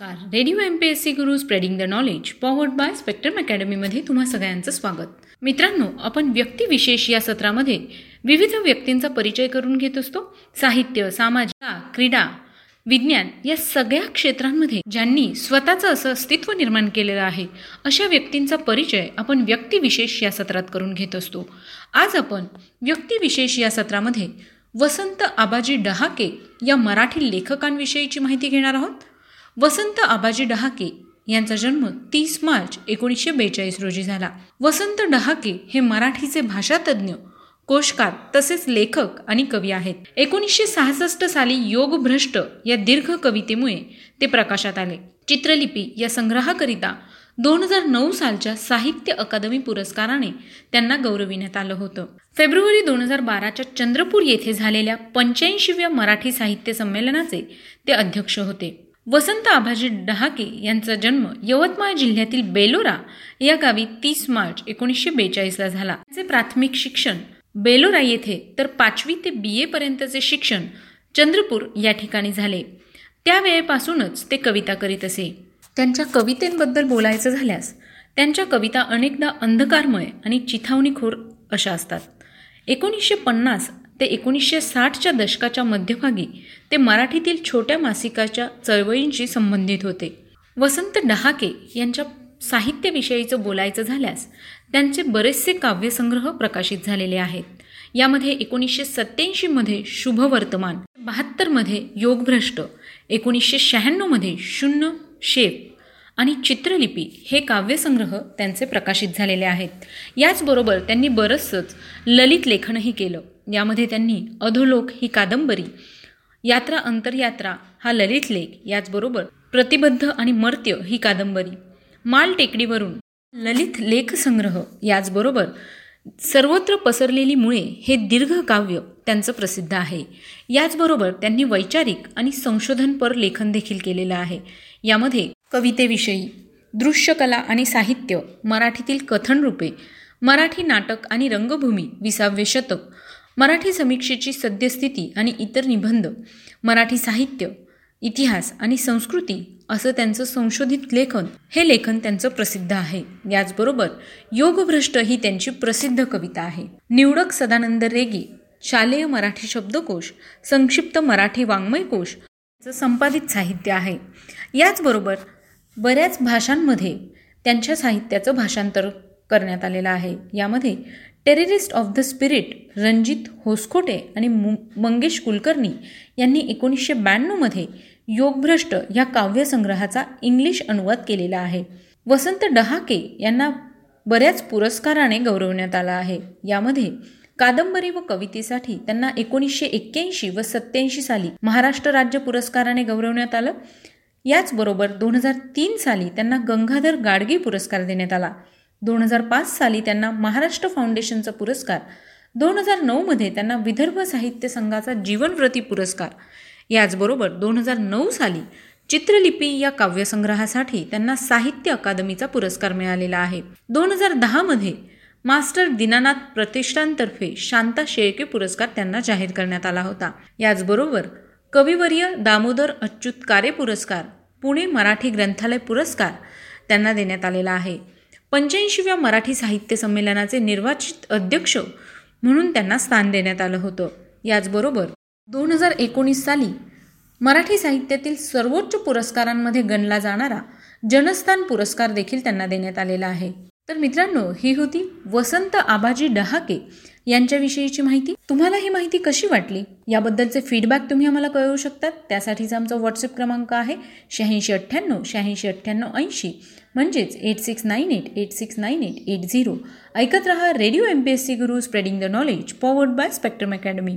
नमस्कार. Radio M P S C Guru spreading the knowledge powered by Spectrum अकॅडमीमध्ये तुम्हा सगळ्यांचं स्वागत. मित्रांनो आपण व्यक्तिविशेष या सत्रामध्ये विविध व्यक्तींचा परिचय करून घेत असतो. साहित्य सामाजिक क्रीडा विज्ञान या सगळ्या क्षेत्रांमध्ये ज्यांनी स्वतःचं असं अस्तित्व निर्माण केलेलं आहे अशा व्यक्तींचा परिचय आपण व्यक्तिविशेष या सत्रात करून घेत असतो. आज आपण व्यक्तिविशेष या सत्रामध्ये वसंत आबाजी डहाके या मराठी लेखकांविषयीची माहिती घेणार आहोत. वसंत आबाजी डहाके यांचा जन्म तीस मार्च एकोणीसशे बेचाळीस रोजी झाला. वसंत डहाके हे मराठीचे भाषातज्ज्ञ कोशकार तसेच लेखक आणि कवी आहेत. एकोणीसशे सहासष्ट साली योगभ्रष्ट या दीर्घ कवितेमुळे ते प्रकाशात आले. चित्रलिपी या संग्रहाकरिता दोन हजार नऊ सालच्या साहित्य अकादमी पुरस्काराने त्यांना गौरविण्यात आलं होतं. फेब्रुवारी दोन हजार बाराच्या चंद्रपूर येथे झालेल्या पंच्याऐंशीव्या मराठी साहित्य संमेलनाचे ते अध्यक्ष होते. वसंत आभाजी डहाके यांचा जन्म यवतमाळ जिल्ह्यातील बेलोरा या गावी तीस मार्च एकोणीसशे बेचाळीसला झाला. त्यांचे प्राथमिक शिक्षण बेलोरा येथे तर पाचवी ते बी एपर्यंतचे शिक्षण चंद्रपूर या ठिकाणी झाले. त्यावेळेपासूनच ते कविता करीत असे. त्यांच्या कवितेंबद्दल बोलायचं झाल्यास त्यांच्या कविता अनेकदा अंधकारमय आणि चिथावणीखोर अशा असतात. एकोणीसशे पन्नास ते एकोणीसशे साठच्या दशकाच्या मध्यभागी ते मराठीतील छोट्या मासिकाच्या चळवळींशी संबंधित होते. वसंत डहाके यांच्या साहित्याविषयीचं बोलायचं झाल्यास त्यांचे बरेचसे काव्यसंग्रह प्रकाशित झालेले आहेत. यामध्ये एकोणीसशे सत्याऐंशीमध्ये शुभवर्तमान बहात्तरमध्ये योगभ्रष्ट एकोणीसशे शहाण्णवमध्ये शून्य शेप आणि चित्रलिपी हे काव्यसंग्रह त्यांचे प्रकाशित झालेले आहेत. याचबरोबर त्यांनी बरंचसंच ललित लेखनही केलं. यामध्ये त्यांनी अधोलोक ही कादंबरी यात्रा अंतरयात्रा हा ललित लेख याचबरोबर प्रतिबद्ध आणि मर्त्य ही कादंबरी माल टेकडीवरून ललित लेखसंग्रह याचबरोबर सर्वत्र पसरलेली मुळे हे दीर्घ काव्य त्यांचं प्रसिद्ध आहे. याचबरोबर त्यांनी वैचारिक आणि संशोधनपर लेखन देखील केलेलं आहे. यामध्ये कवितेविषयी दृश्यकला आणि साहित्य मराठीतील कथनरूपे मराठी नाटक आणि रंगभूमी विसाव्य शतक मराठी समीक्षेची सद्यस्थिती आणि इतर निबंध मराठी साहित्य इतिहास आणि संस्कृती असं त्यांचं संशोधित लेखन हे लेखन त्यांचं प्रसिद्ध आहे. याचबरोबर योगभ्रष्ट ही त्यांची प्रसिद्ध कविता आहे. निवडक सदानंद रेगी शालेय मराठी शब्दकोश संक्षिप्त मराठी वाङ्मयकोश संपादित साहित्य आहे. याचबरोबर बऱ्याच भाषांमध्ये त्यांच्या साहित्याचं भाषांतर करण्यात आलेलं आहे. यामध्ये terrorist of the spirit Ranjit Hoskote आणि मंगेश कुलकर्णी यांनी एकोणीसशे ब्याण्णवमध्ये योगभ्रष्ट या काव्यसंग्रहाचा इंग्लिश अनुवाद केलेला आहे. वसंत डहाके यांना बऱ्याच पुरस्काराने गौरवण्यात आला आहे. यामध्ये कादंबरी व कवितेसाठी त्यांना एकोणीसशे एक्क्याऐंशी व सत्याऐंशी साली महाराष्ट्र राज्य पुरस्काराने गौरवण्यात आलं. याचबरोबर दोन हजार तीन साली त्यांना गंगाधर गाडगे पुरस्कार देण्यात आला. दोन हजार पाच साली त्यांना महाराष्ट्र फाउंडेशनचा पुरस्कार. दोन हजार नऊमध्ये त्यांना विदर्भ साहित्य संघाचा जीवनव्रती पुरस्कार. याचबरोबर दोन हजार नऊ साली चित्रलिपी या काव्यसंग्रहासाठी त्यांना साहित्य अकादमीचा पुरस्कार मिळालेला आहे. दोन हजार दहामध्ये मास्टर दीनानाथ प्रतिष्ठानतर्फे शांता शेळके पुरस्कार त्यांना जाहीर करण्यात आला होता. याचबरोबर कविवर्य दामोदर अच्युत कारे पुरस्कार पुणे मराठी ग्रंथालय पुरस्कार त्यांना देण्यात आलेला आहे. पंच्याऐंशीव्या मराठी साहित्य संमेलनाचे निर्वाचित अध्यक्ष म्हणून त्यांना स्थान देण्यात आलं होतं. याचबरोबर दोन हजार एकोणीस साली मराठी साहित्यातील सर्वोच्च पुरस्कारांमध्ये गणला जाणारा जनस्थान पुरस्कार देखील त्यांना देण्यात आलेला आहे. तर मित्रांनो ही होती वसंत आबाजी डहाके यांच्याविषयीची माहिती. तुम्हाला ही माहिती कशी वाटली? याबद्दलचे फीडबॅक तुम्ही आम्हाला कळवू शकतात. त्यासाठीचा आमचा व्हॉट्सअप क्रमांक आहे शहाऐंशी अठ्ठ्याण्णव शहाऐंशी अठ्ठ्याण्णव ऐंशी. म्हणजेच eight six nine eight eight six nine eight eight zero ऐकत रहा radio M P S C Guru spreading the knowledge powered by Spectrum Academy